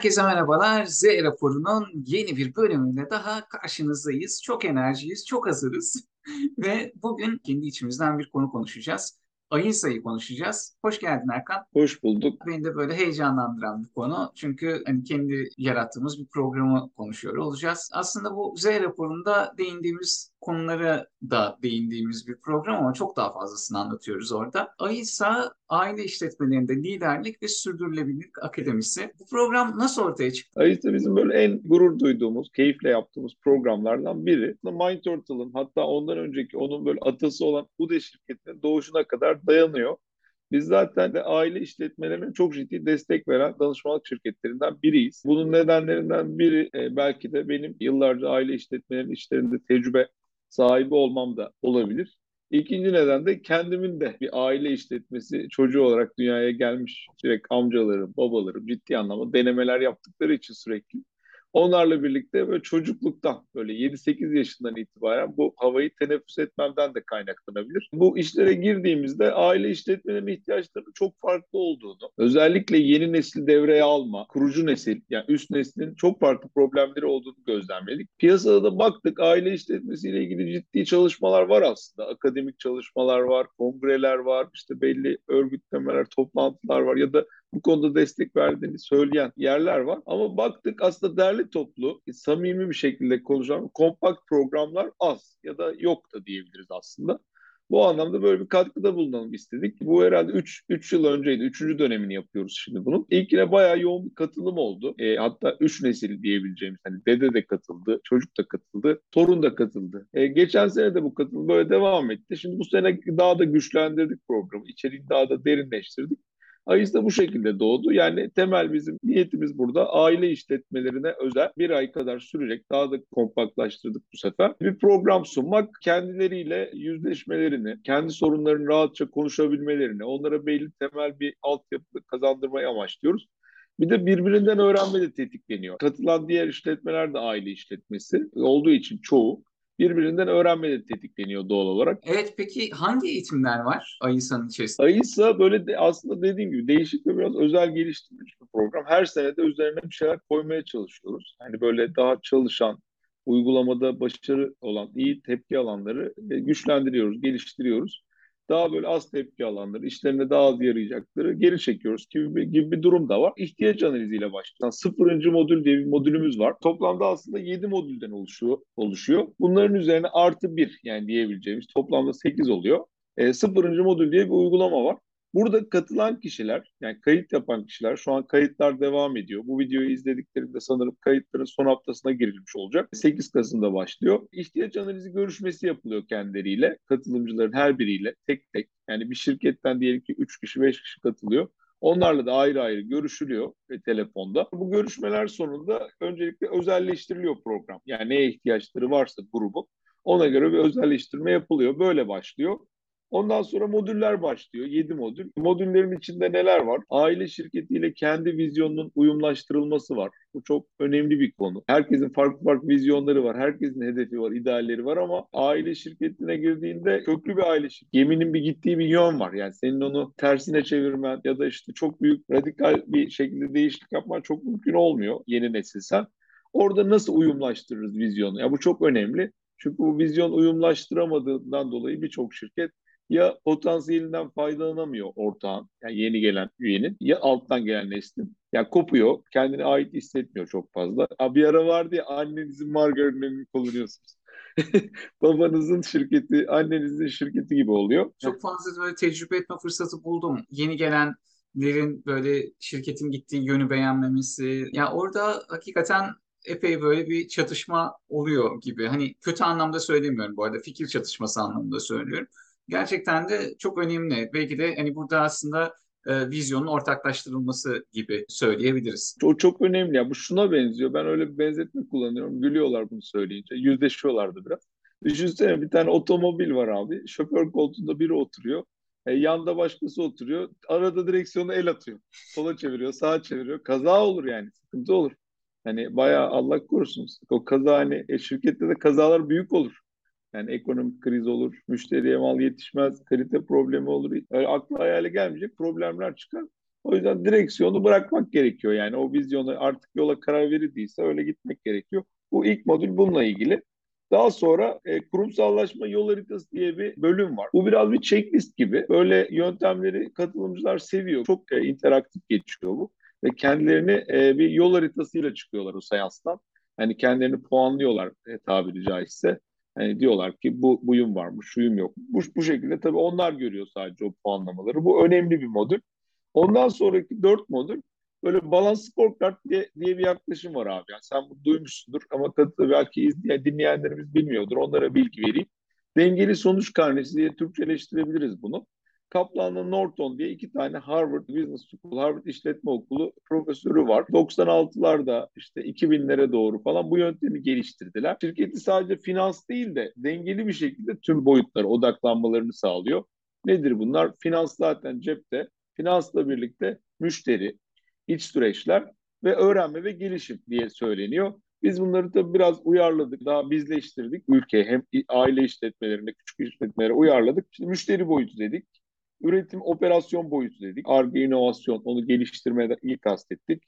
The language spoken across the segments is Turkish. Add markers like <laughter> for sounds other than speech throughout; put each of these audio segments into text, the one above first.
Herkese merhabalar. Z raporunun yeni bir bölümünde daha karşınızdayız. Çok enerjiyiz, çok hazırız. <laughs> Ve bugün kendi içimizden bir konu konuşacağız. Ayın sayı konuşacağız. Hoş geldin Erkan. Hoş bulduk. Beni de böyle heyecanlandıran bir konu. Çünkü hani kendi yarattığımız bir programı konuşuyor olacağız. Aslında bu Z raporunda değindiğimiz konulara da değindiğimiz bir program ama çok daha fazlasını anlatıyoruz orada. AİSA Aile İşletmelerinde Liderlik ve Sürdürülebilirlik Akademisi. Bu program nasıl ortaya çıktı? AİSA bizim böyle en gurur duyduğumuz, keyifle yaptığımız programlardan biri. Mind Turtle'ın hatta ondan önceki onun böyle atası olan UDE şirketinin doğuşuna kadar dayanıyor. Biz zaten de aile işletmelerine çok ciddi destek veren danışmanlık şirketlerinden biriyiz. Bunun nedenlerinden biri e, belki de benim yıllarca aile işletmelerinin işlerinde tecrübe sahibi olmam da olabilir. İkinci neden de kendimin de bir aile işletmesi çocuğu olarak dünyaya gelmiş sürekli amcalarım, babalarım ciddi anlamda denemeler yaptıkları için sürekli Onlarla birlikte böyle çocukluktan böyle 7-8 yaşından itibaren bu havayı teneffüs etmemden de kaynaklanabilir. Bu işlere girdiğimizde aile işletmelerinin ihtiyaçlarının çok farklı olduğunu, özellikle yeni nesil devreye alma, kurucu nesil yani üst neslin çok farklı problemleri olduğunu gözlemledik. Piyasada da baktık aile işletmesiyle ilgili ciddi çalışmalar var aslında. Akademik çalışmalar var, kongreler var, işte belli örgütlemeler, toplantılar var ya da bu konuda destek verdiğini söyleyen yerler var. Ama baktık aslında derli toplu, samimi bir şekilde konuşan kompakt programlar az ya da yok da diyebiliriz aslında. Bu anlamda böyle bir katkıda bulunalım istedik. Bu herhalde 3 3 yıl önceydi. 3. dönemini yapıyoruz şimdi bunun. İlkine bayağı yoğun bir katılım oldu. E, hatta 3 nesil diyebileceğimiz hani dede de katıldı, çocuk da katıldı, torun da katıldı. E, geçen sene de bu katılım böyle devam etti. Şimdi bu sene daha da güçlendirdik programı. İçeriği daha da derinleştirdik. AIS da bu şekilde doğdu. Yani temel bizim niyetimiz burada aile işletmelerine özel bir ay kadar sürecek daha da kompaktlaştırdık bu sefer. Bir program sunmak kendileriyle yüzleşmelerini, kendi sorunlarını rahatça konuşabilmelerini, onlara belli temel bir altyapı kazandırmayı amaçlıyoruz. Bir de birbirinden öğrenme de tetikleniyor. Katılan diğer işletmeler de aile işletmesi olduğu için çoğu birbirinden öğrenme de tetikleniyor doğal olarak. Evet peki hangi eğitimler var AYİSA'nın içerisinde? AYİSA böyle de, aslında dediğim gibi değişik ve biraz özel geliştirilmiş bir program. Her sene de üzerine bir şeyler koymaya çalışıyoruz. Hani böyle daha çalışan, uygulamada başarı olan, iyi tepki alanları e, güçlendiriyoruz, geliştiriyoruz daha böyle az tepki alanları, işlerine daha az yarayacakları geri çekiyoruz gibi gibi bir durum da var. İhtiyaç analiziyle başlıyor. Sıfırıncı modül diye bir modülümüz var. Toplamda aslında 7 modülden oluşuyor. oluşuyor. Bunların üzerine artı 1 yani diyebileceğimiz toplamda 8 oluyor. E, sıfırıncı modül diye bir uygulama var. Burada katılan kişiler, yani kayıt yapan kişiler, şu an kayıtlar devam ediyor. Bu videoyu izlediklerinde sanırım kayıtların son haftasına girilmiş olacak. 8 Kasım'da başlıyor. İhtiyaç analizi görüşmesi yapılıyor kendileriyle, katılımcıların her biriyle tek tek. Yani bir şirketten diyelim ki 3 kişi, 5 kişi katılıyor. Onlarla da ayrı ayrı görüşülüyor ve telefonda. Bu görüşmeler sonunda öncelikle özelleştiriliyor program. Yani neye ihtiyaçları varsa grubu ona göre bir özelleştirme yapılıyor. Böyle başlıyor. Ondan sonra modüller başlıyor. 7 modül. Modüllerin içinde neler var? Aile şirketiyle kendi vizyonunun uyumlaştırılması var. Bu çok önemli bir konu. Herkesin farklı farklı vizyonları var. Herkesin hedefi var, idealleri var ama aile şirketine girdiğinde köklü bir aile şirketi. Geminin bir gittiği bir yön var. Yani senin onu tersine çevirmen ya da işte çok büyük radikal bir şekilde değişiklik yapman çok mümkün olmuyor yeni nesilsen. Orada nasıl uyumlaştırırız vizyonu? Ya bu çok önemli. Çünkü bu vizyon uyumlaştıramadığından dolayı birçok şirket ya potansiyelinden faydalanamıyor ortağın, yani yeni gelen üyenin, ya alttan gelen neslin. Yani kopuyor, kendine ait hissetmiyor çok fazla. Ha, bir ara vardı ya annenizin margarinini kullanıyorsunuz. <laughs> Babanızın şirketi, annenizin şirketi gibi oluyor. Çok fazla böyle tecrübe etme fırsatı buldum. Yeni gelenlerin böyle şirketin gittiği yönü beğenmemesi. Ya yani orada hakikaten epey böyle bir çatışma oluyor gibi. Hani kötü anlamda söylemiyorum bu arada. Fikir çatışması anlamında söylüyorum gerçekten de çok önemli. Belki de hani burada aslında e, vizyonun ortaklaştırılması gibi söyleyebiliriz. O çok önemli ya. Bu şuna benziyor. Ben öyle bir benzetme kullanıyorum. Gülüyorlar bunu söyleyince. Yüzleşiyorlardı biraz. Düşünsene bir tane otomobil var abi. Şoför koltuğunda biri oturuyor. E, yanda başkası oturuyor. Arada direksiyonu el atıyor. Sola çeviriyor, sağa çeviriyor. Kaza olur yani. Sıkıntı olur. Hani bayağı Allah korusun. O kaza hani e, şirkette de kazalar büyük olur. Yani ekonomik kriz olur, müşteriye mal yetişmez, kalite problemi olur. Öyle akla hayale gelmeyecek problemler çıkar. O yüzden direksiyonu bırakmak gerekiyor. Yani o vizyonu artık yola karar verildiyse öyle gitmek gerekiyor. Bu ilk modül bununla ilgili. Daha sonra e, kurumsallaşma yol haritası diye bir bölüm var. Bu biraz bir checklist gibi. Böyle yöntemleri katılımcılar seviyor. Çok e, interaktif geçiyor bu. Ve kendilerini e, bir yol haritasıyla çıkıyorlar o seanstan. Hani kendilerini puanlıyorlar e, tabiri caizse. Hani diyorlar ki bu buyum varmış, şuyum yok. Bu, bu şekilde tabii onlar görüyor sadece o puanlamaları. Bu önemli bir modül. Ondan sonraki dört modül böyle balance scorecard diye, diye bir yaklaşım var abi. Yani sen bunu duymuşsundur ama tabii belki izleyen, dinleyenlerimiz bilmiyordur. Onlara bilgi vereyim. Dengeli sonuç karnesi diye Türkçeleştirebiliriz bunu. Kaplan'la Norton diye iki tane Harvard Business School, Harvard İşletme Okulu profesörü var. 96'larda işte 2000'lere doğru falan bu yöntemi geliştirdiler. Şirketi sadece finans değil de dengeli bir şekilde tüm boyutlara odaklanmalarını sağlıyor. Nedir bunlar? Finans zaten cepte. Finansla birlikte müşteri, iç süreçler ve öğrenme ve gelişim diye söyleniyor. Biz bunları tabii biraz uyarladık, daha bizleştirdik. Ülke hem aile işletmelerinde, küçük işletmelere uyarladık. İşte müşteri boyutu dedik, üretim operasyon boyutu dedik. Arge inovasyon, onu geliştirmede iyi kastettik.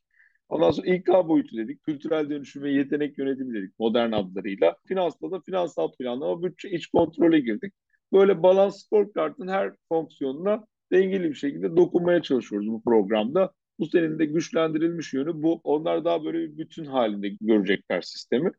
Ondan sonra İK boyutu dedik. Kültürel dönüşüm ve yetenek yönetimi dedik modern adlarıyla. Finansla da finansal planlama, bütçe, iç kontrole girdik. Böyle balans scorecard'ın her fonksiyonuna dengeli bir şekilde dokunmaya çalışıyoruz bu programda. Bu senin de güçlendirilmiş yönü bu. Onlar daha böyle bir bütün halinde görecekler sistemi.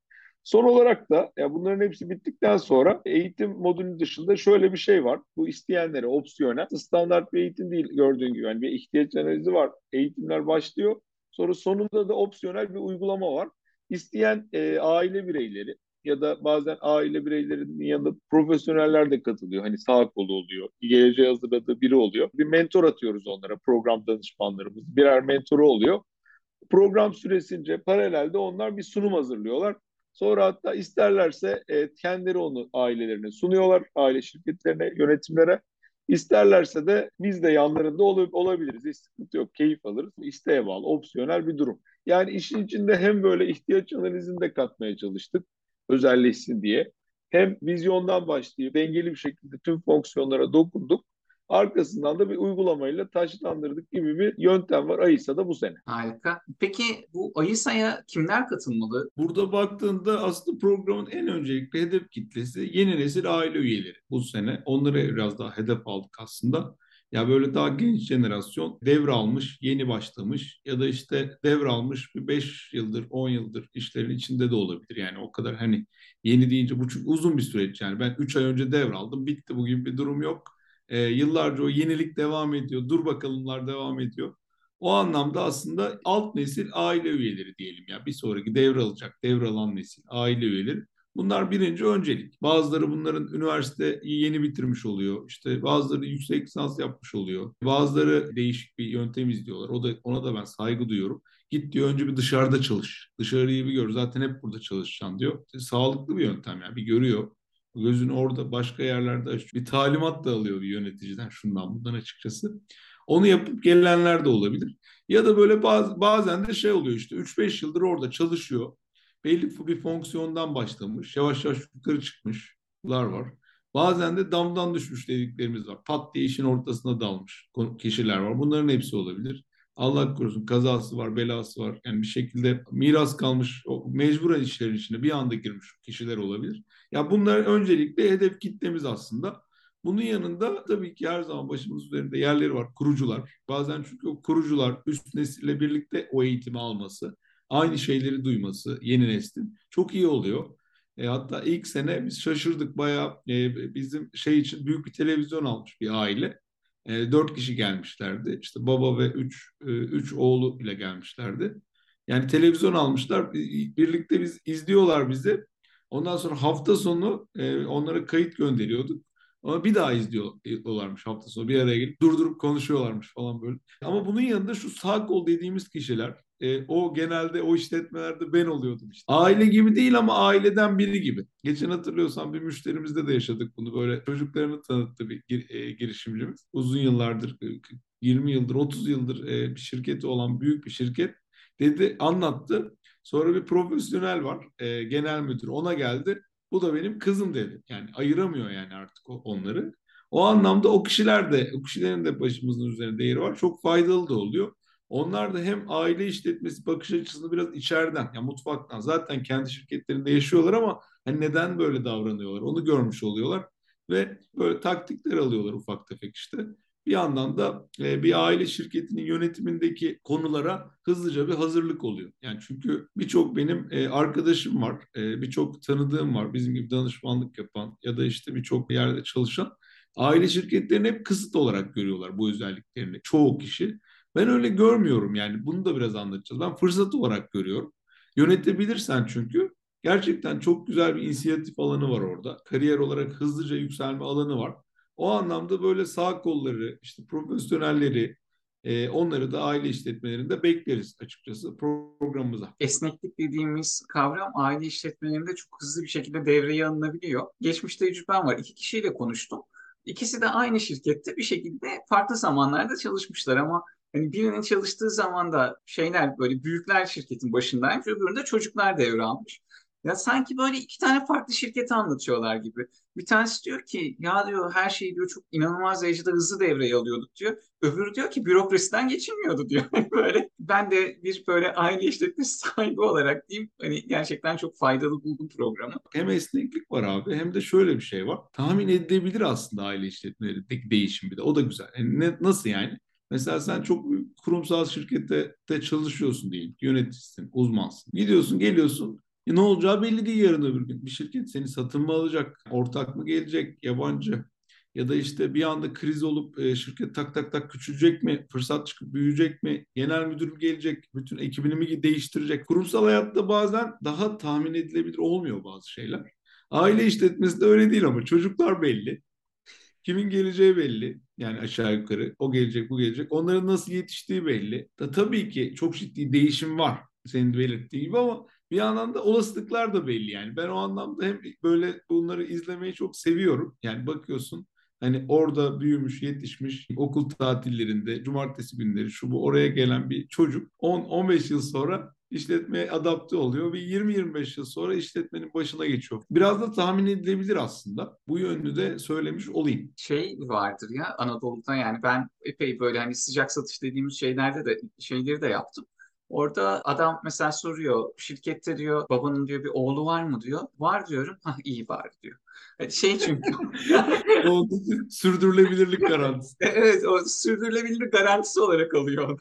Son olarak da ya bunların hepsi bittikten sonra eğitim modülü dışında şöyle bir şey var. Bu isteyenlere opsiyonel standart bir eğitim değil gördüğün gibi. Yani bir ihtiyaç analizi var. Eğitimler başlıyor. Sonra sonunda da opsiyonel bir uygulama var. İsteyen e, aile bireyleri ya da bazen aile bireylerinin yanında profesyoneller de katılıyor. Hani sağ kolu oluyor. Geleceğe hazırladığı biri oluyor. Bir mentor atıyoruz onlara program danışmanlarımız. Birer mentoru oluyor. Program süresince paralelde onlar bir sunum hazırlıyorlar. Sonra hatta isterlerse e, kendileri onu ailelerine sunuyorlar, aile şirketlerine, yönetimlere. İsterlerse de biz de yanlarında ol olabiliriz. Hiç sıkıntı yok, keyif alırız. İsteğe bağlı, opsiyonel bir durum. Yani işin içinde hem böyle ihtiyaç analizini de katmaya çalıştık, özelleşsin diye. Hem vizyondan başlayıp dengeli bir şekilde tüm fonksiyonlara dokunduk. Arkasından da bir uygulamayla taşlandırdık gibi bir yöntem var AYSA'da bu sene. Harika. Peki bu AYSA'ya kimler katılmalı? Burada baktığında aslında programın en öncelikli hedef kitlesi yeni nesil aile üyeleri bu sene. Onlara biraz daha hedef aldık aslında. Ya böyle daha genç jenerasyon devralmış, yeni başlamış ya da işte devralmış bir 5 yıldır, 10 yıldır işlerin içinde de olabilir. Yani o kadar hani yeni deyince bu çok uzun bir süreç yani. Ben 3 ay önce devraldım, bitti bugün bir durum yok e, yıllarca o yenilik devam ediyor. Dur bakalımlar devam ediyor. O anlamda aslında alt nesil aile üyeleri diyelim ya. Bir sonraki devralacak, devralan nesil aile üyeleri. Bunlar birinci öncelik. Bazıları bunların üniversite yeni bitirmiş oluyor. İşte bazıları yüksek lisans yapmış oluyor. Bazıları değişik bir yöntem izliyorlar. O da ona da ben saygı duyuyorum. Git diyor önce bir dışarıda çalış. Dışarıyı bir gör. Zaten hep burada çalışacaksın diyor. Sağlıklı bir yöntem yani. Bir görüyor gözünü orada başka yerlerde. Bir talimat da alıyor bir yöneticiden şundan bundan açıkçası. Onu yapıp gelenler de olabilir. Ya da böyle baz, bazen de şey oluyor işte 3-5 yıldır orada çalışıyor. Belli bir fonksiyondan başlamış. Yavaş yavaş yukarı çıkmışlar var. Bazen de damdan düşmüş dediklerimiz var. Pat diye işin ortasına dalmış kişiler var. Bunların hepsi olabilir. Allah korusun kazası var, belası var. Yani bir şekilde miras kalmış, mecburen işlerin içine bir anda girmiş kişiler olabilir. Ya bunlar öncelikle hedef kitlemiz aslında. Bunun yanında tabii ki her zaman başımız üzerinde yerleri var. Kurucular. Bazen çünkü o kurucular üst nesille birlikte o eğitimi alması, aynı şeyleri duyması yeni neslin çok iyi oluyor. E, hatta ilk sene biz şaşırdık bayağı e, bizim şey için büyük bir televizyon almış bir aile. E, dört kişi gelmişlerdi. İşte baba ve üç, e, üç oğlu ile gelmişlerdi. Yani televizyon almışlar. Birlikte biz izliyorlar bizi. Ondan sonra hafta sonu e, onlara kayıt gönderiyorduk. Ama bir daha izliyorlarmış hafta sonu bir araya gelip durdurup konuşuyorlarmış falan böyle. Ama bunun yanında şu sağ kol dediğimiz kişiler e, o genelde o işletmelerde ben oluyordum işte. Aile gibi değil ama aileden biri gibi. Geçen hatırlıyorsan bir müşterimizde de yaşadık bunu böyle çocuklarını tanıttı bir gir, e, girişimcimiz. Uzun yıllardır 20 yıldır 30 yıldır e, bir şirketi olan büyük bir şirket dedi anlattı. Sonra bir profesyonel var, e, genel müdür ona geldi. Bu da benim kızım dedi. Yani ayıramıyor yani artık onları. O anlamda o kişiler de, o kişilerin de başımızın üzerinde değeri var. Çok faydalı da oluyor. Onlar da hem aile işletmesi bakış açısını biraz içeriden, yani mutfaktan zaten kendi şirketlerinde yaşıyorlar ama hani neden böyle davranıyorlar onu görmüş oluyorlar ve böyle taktikler alıyorlar ufak tefek işte. Bir yandan da e, bir aile şirketinin yönetimindeki konulara hızlıca bir hazırlık oluyor. Yani çünkü birçok benim e, arkadaşım var, e, birçok tanıdığım var, bizim gibi danışmanlık yapan ya da işte birçok yerde çalışan aile şirketlerini hep kısıt olarak görüyorlar bu özelliklerini çoğu kişi. Ben öyle görmüyorum yani bunu da biraz anlatacağız. Ben fırsat olarak görüyorum. Yönetebilirsen çünkü gerçekten çok güzel bir inisiyatif alanı var orada. Kariyer olarak hızlıca yükselme alanı var. O anlamda böyle sağ kolları, işte profesyonelleri, e, onları da aile işletmelerinde bekleriz açıkçası programımıza. Esneklik dediğimiz kavram aile işletmelerinde çok hızlı bir şekilde devreye alınabiliyor. Geçmiş tecrübem var. İki kişiyle konuştum. İkisi de aynı şirkette bir şekilde farklı zamanlarda çalışmışlar ama hani birinin çalıştığı zaman da şeyler böyle büyükler şirketin başındaymış, öbüründe çocuklar devralmış. Ya sanki böyle iki tane farklı şirketi anlatıyorlar gibi. Bir tanesi diyor ki ya diyor her şeyi diyor çok inanılmaz derecede hızlı devreye alıyorduk diyor. Öbürü diyor ki bürokrasiden geçilmiyordu diyor. <laughs> böyle ben de bir böyle aile işletmesi sahibi olarak diyeyim hani gerçekten çok faydalı buldum programı. Hem esneklik var abi hem de şöyle bir şey var. Tahmin edilebilir aslında aile işletmelerindeki değişim bir de. O da güzel. Yani ne, nasıl yani? Mesela sen çok kurumsal şirkette de çalışıyorsun diyelim. Yöneticisin, uzmansın. Gidiyorsun, geliyorsun. E ne olacağı belli değil yarın öbür gün. Bir şirket seni satın mı alacak? Ortak mı gelecek? Yabancı? Ya da işte bir anda kriz olup e, şirket tak tak tak küçülecek mi? Fırsat çıkıp büyüyecek mi? Genel müdür mü gelecek? Bütün ekibini mi değiştirecek? Kurumsal hayatta bazen daha tahmin edilebilir olmuyor bazı şeyler. Aile işletmesi de öyle değil ama çocuklar belli. Kimin geleceği belli. Yani aşağı yukarı o gelecek bu gelecek. Onların nasıl yetiştiği belli. Da tabii ki çok ciddi değişim var senin belirttiğin gibi ama bir yandan da olasılıklar da belli yani. Ben o anlamda hem böyle bunları izlemeyi çok seviyorum. Yani bakıyorsun hani orada büyümüş, yetişmiş, okul tatillerinde, cumartesi günleri şu bu oraya gelen bir çocuk 10-15 yıl sonra işletmeye adapte oluyor ve 20-25 yıl sonra işletmenin başına geçiyor. Biraz da tahmin edilebilir aslında. Bu yönünü de söylemiş olayım. Şey vardır ya Anadolu'da yani ben epey böyle hani sıcak satış dediğimiz şeylerde de şeyleri de yaptım. Orada adam mesela soruyor şirkette diyor babanın diyor bir oğlu var mı diyor. Var diyorum. Ha iyi var diyor. Şey çünkü. <laughs> o sürdürülebilirlik garantisi. evet o sürdürülebilirlik garantisi olarak alıyor.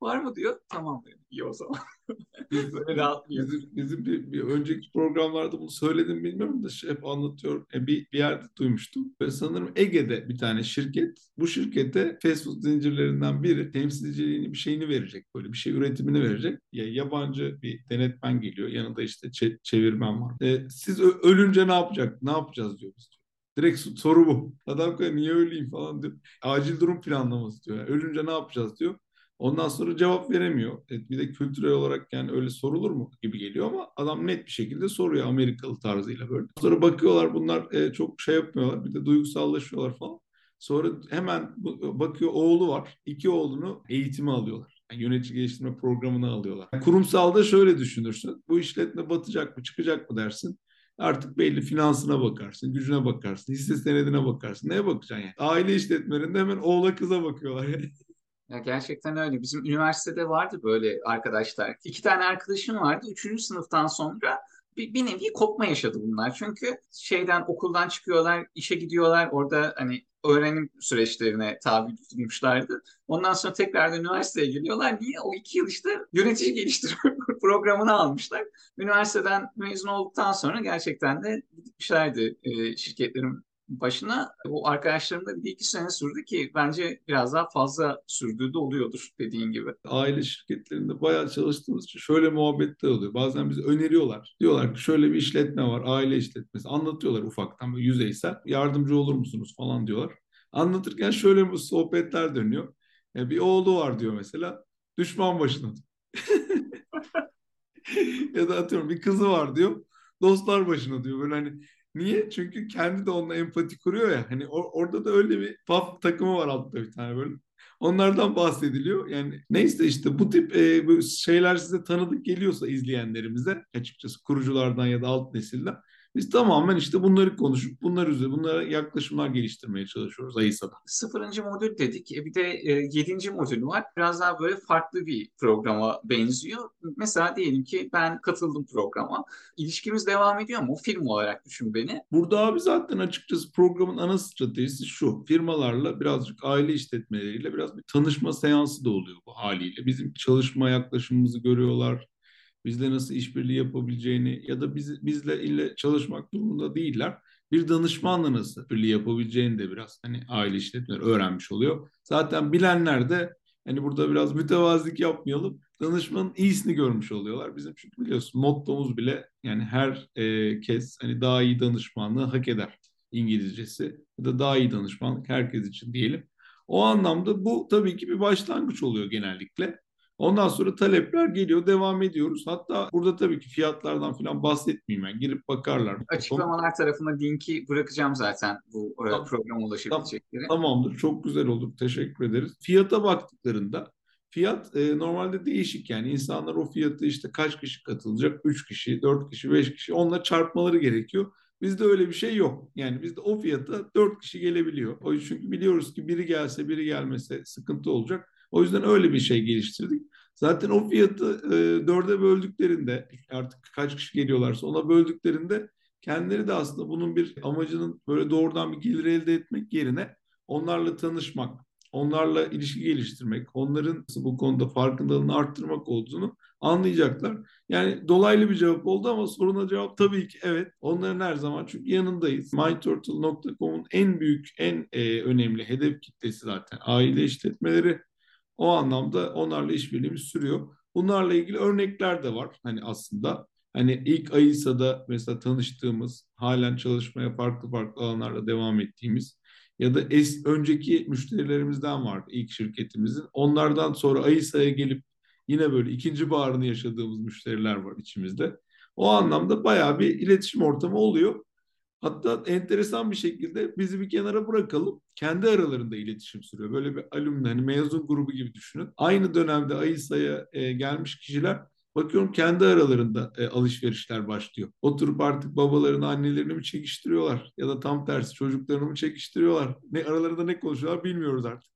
var mı diyor. Tamam diyor. İyi o zaman. <laughs> Biz böyle rahatlıyor. Bizim, bizim bir, bir önceki programlarda bunu söyledim bilmiyorum da şey hep anlatıyorum. E, bir, bir yerde duymuştum. Ve sanırım Ege'de bir tane şirket. Bu şirkete fast food zincirlerinden biri temsilciliğini bir şeyini verecek. Böyle bir şey üretimini verecek. Ya yabancı bir denetmen geliyor. Yanında işte çevirmen var. E, siz ölünce ne yapacak? Ne yapacağız diyor biz. Direkt soru bu. Adam niye öleyim falan diyor. Acil durum planlaması diyor. Yani ölünce ne yapacağız diyor. Ondan sonra cevap veremiyor. E, bir de kültürel olarak yani öyle sorulur mu gibi geliyor ama adam net bir şekilde soruyor Amerikalı tarzıyla böyle. Sonra bakıyorlar bunlar e, çok şey yapmıyorlar. Bir de duygusallaşıyorlar falan. Sonra hemen bakıyor oğlu var. İki oğlunu eğitime alıyorlar. Yani yönetici geliştirme programına alıyorlar. Yani kurumsalda şöyle düşünürsün. Bu işletme batacak mı çıkacak mı dersin. Artık belli finansına bakarsın, gücüne bakarsın, hisse senedine bakarsın. Neye bakacaksın yani? Aile işletmelerinde hemen oğla kıza bakıyorlar. Yani. <laughs> Ya gerçekten öyle. Bizim üniversitede vardı böyle arkadaşlar. İki tane arkadaşım vardı. Üçüncü sınıftan sonra bir, bir nevi kopma yaşadı bunlar. Çünkü şeyden okuldan çıkıyorlar, işe gidiyorlar. Orada hani öğrenim süreçlerine tabi tutulmuşlardı. Ondan sonra tekrar üniversiteye geliyorlar. Niye? O iki yıl işte yönetici geliştirme <laughs> programını almışlar. Üniversiteden mezun olduktan sonra gerçekten de gitmişlerdi e, şirketlerin başına bu arkadaşlarım da bir iki sene sürdü ki bence biraz daha fazla sürdüğü de oluyordur dediğin gibi. Aile şirketlerinde bayağı çalıştığımız için şöyle muhabbetler oluyor. Bazen bize öneriyorlar. Diyorlar ki şöyle bir işletme var, aile işletmesi. Anlatıyorlar ufaktan yüzeysel. Yardımcı olur musunuz falan diyorlar. Anlatırken şöyle bir sohbetler dönüyor. Yani bir oğlu var diyor mesela. Düşman başına. <laughs> ya da atıyorum bir kızı var diyor. Dostlar başına diyor. Böyle hani Niye? Çünkü kendi de onunla empati kuruyor ya. Hani or- orada da öyle bir paf takımı var altta bir tane böyle. Onlardan bahsediliyor. Yani neyse işte bu tip e, bu şeyler size tanıdık geliyorsa izleyenlerimize açıkçası kuruculardan ya da alt nesilden Biz tamamen işte bunları konuşup bunlar üzerine bunlara yaklaşımlar geliştirmeye çalışıyoruz AISA'da. Sıfırıncı modül dedik. E, bir de e, yedinci modül var. Biraz daha böyle farklı bir programa benziyor. Mesela diyelim ki ben katıldım programa. İlişkimiz devam ediyor mu? Film olarak düşün beni. Burada abi zaten açıkçası programın ana stratejisi şu. Firmalarla birazcık aile işletmeleriyle biraz bir tanışma seansı da oluyor bu haliyle. Bizim çalışma yaklaşımımızı görüyorlar bizle nasıl işbirliği yapabileceğini ya da biz, bizle ile çalışmak durumunda değiller. Bir danışmanla nasıl birliği yapabileceğini de biraz hani aile işletmeleri öğrenmiş oluyor. Zaten bilenler de hani burada biraz mütevazilik yapmayalım. Danışmanın iyisini görmüş oluyorlar. Bizim çünkü biliyorsun mottomuz bile yani her e, kez hani daha iyi danışmanlığı hak eder İngilizcesi. Ya da daha iyi danışmanlık herkes için diyelim. O anlamda bu tabii ki bir başlangıç oluyor genellikle. Ondan sonra talepler geliyor, devam ediyoruz. Hatta burada tabii ki fiyatlardan falan bahsetmeyeyim ben. Girip bakarlar. Açıklamalar tarafına linki bırakacağım zaten bu e, tamam. programa ulaşabilecekleri. Tamamdır, çok güzel olur. Teşekkür ederiz. Fiyata baktıklarında fiyat e, normalde değişik yani insanlar o fiyatı işte kaç kişi katılacak? 3 kişi, 4 kişi, 5 kişi onunla çarpmaları gerekiyor. Bizde öyle bir şey yok. Yani bizde o fiyata 4 kişi gelebiliyor. O çünkü biliyoruz ki biri gelse biri gelmese sıkıntı olacak. O yüzden öyle bir şey geliştirdik. Zaten o fiyatı e, dörde böldüklerinde artık kaç kişi geliyorlarsa ona böldüklerinde kendileri de aslında bunun bir amacının böyle doğrudan bir gelir elde etmek yerine onlarla tanışmak, onlarla ilişki geliştirmek, onların bu konuda farkındalığını arttırmak olduğunu anlayacaklar. Yani dolaylı bir cevap oldu ama soruna cevap tabii ki evet. Onların her zaman çünkü yanındayız. MyTurtle.com'un en büyük, en e, önemli hedef kitlesi zaten aile işletmeleri o anlamda onlarla işbirliğimiz sürüyor. Bunlarla ilgili örnekler de var hani aslında. Hani ilk AISA'da mesela tanıştığımız, halen çalışmaya farklı farklı alanlarda devam ettiğimiz ya da es, önceki müşterilerimizden vardı ilk şirketimizin. Onlardan sonra AISA'ya gelip yine böyle ikinci bağrını yaşadığımız müşteriler var içimizde. O anlamda bayağı bir iletişim ortamı oluyor. Hatta enteresan bir şekilde bizi bir kenara bırakalım. Kendi aralarında iletişim sürüyor. Böyle bir alümni, hani mezun grubu gibi düşünün. Aynı dönemde AİSA'ya e, gelmiş kişiler bakıyorum kendi aralarında e, alışverişler başlıyor. Oturup artık babalarını, annelerini mi çekiştiriyorlar ya da tam tersi çocuklarını mı çekiştiriyorlar? Ne aralarında ne konuşuyorlar bilmiyoruz artık.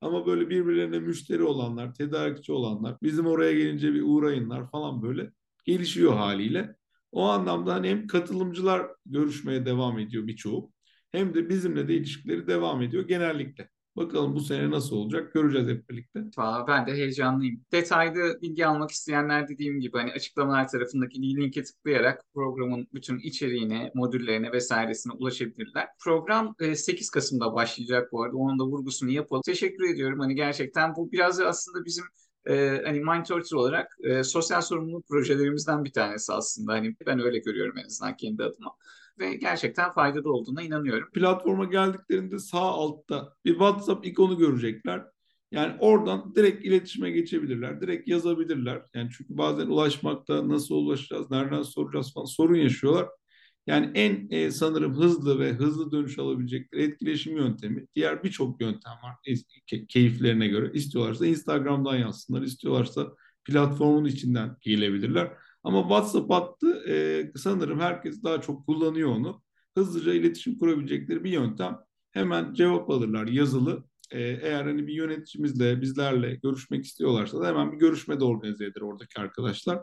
Ama böyle birbirlerine müşteri olanlar, tedarikçi olanlar, bizim oraya gelince bir uğrayınlar falan böyle gelişiyor haliyle. O anlamda hani hem katılımcılar görüşmeye devam ediyor birçoğu hem de bizimle de ilişkileri devam ediyor genellikle. Bakalım bu sene nasıl olacak göreceğiz hep birlikte. Valla ben de heyecanlıyım. Detaylı bilgi almak isteyenler dediğim gibi hani açıklamalar tarafındaki linke tıklayarak programın bütün içeriğine, modüllerine vesairesine ulaşabilirler. Program 8 e, Kasım'da başlayacak bu arada. Onun da vurgusunu yapalım. Teşekkür ediyorum. Hani gerçekten bu biraz da aslında bizim e, hani Mind Turtle olarak e, sosyal sorumluluk projelerimizden bir tanesi aslında. Hani ben öyle görüyorum en azından kendi adıma. Ve gerçekten faydalı olduğuna inanıyorum. Platforma geldiklerinde sağ altta bir WhatsApp ikonu görecekler. Yani oradan direkt iletişime geçebilirler, direkt yazabilirler. Yani çünkü bazen ulaşmakta nasıl ulaşacağız, nereden soracağız falan sorun yaşıyorlar. Yani en e, sanırım hızlı ve hızlı dönüş alabilecekleri etkileşim yöntemi. Diğer birçok yöntem var keyiflerine göre. İstiyorlarsa Instagram'dan yazsınlar, istiyorlarsa platformun içinden gelebilirler. Ama WhatsApp hattı e, sanırım herkes daha çok kullanıyor onu. Hızlıca iletişim kurabilecekleri bir yöntem. Hemen cevap alırlar yazılı. E, eğer hani bir yöneticimizle, bizlerle görüşmek istiyorlarsa da hemen bir görüşme de organize eder oradaki arkadaşlar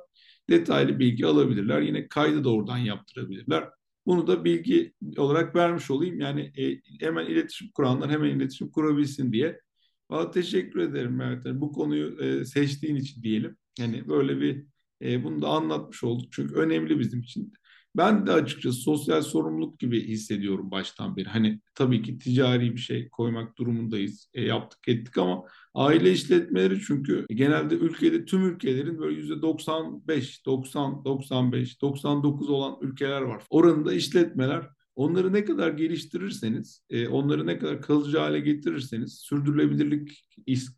detaylı bilgi alabilirler. Yine kaydı da oradan yaptırabilirler. Bunu da bilgi olarak vermiş olayım. Yani e, hemen iletişim kuranlar hemen iletişim kurabilsin diye. Valla teşekkür ederim Mehmet. Yani bu konuyu e, seçtiğin için diyelim. Yani böyle bir e, bunu da anlatmış olduk. Çünkü önemli bizim için. Ben de açıkçası sosyal sorumluluk gibi hissediyorum baştan beri. Hani tabii ki ticari bir şey koymak durumundayız. E, yaptık ettik ama aile işletmeleri çünkü genelde ülkede tüm ülkelerin böyle yüzde 95, 90, 95, 99 olan ülkeler var. Oranında işletmeler Onları ne kadar geliştirirseniz, e, onları ne kadar kalıcı hale getirirseniz, sürdürülebilirlik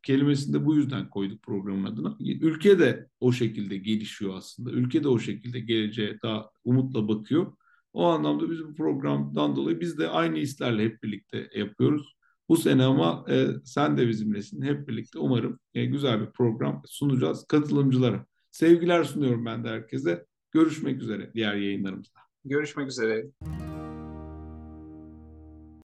kelimesini de bu yüzden koyduk programın adına. Ülke de o şekilde gelişiyor aslında. Ülke de o şekilde geleceğe daha umutla bakıyor. O anlamda biz bu programdan dolayı biz de aynı hislerle hep birlikte yapıyoruz. Bu sene ama e, sen de bizimlesin. Hep birlikte umarım e, güzel bir program sunacağız katılımcılara. Sevgiler sunuyorum ben de herkese. Görüşmek üzere diğer yayınlarımızda. Görüşmek üzere.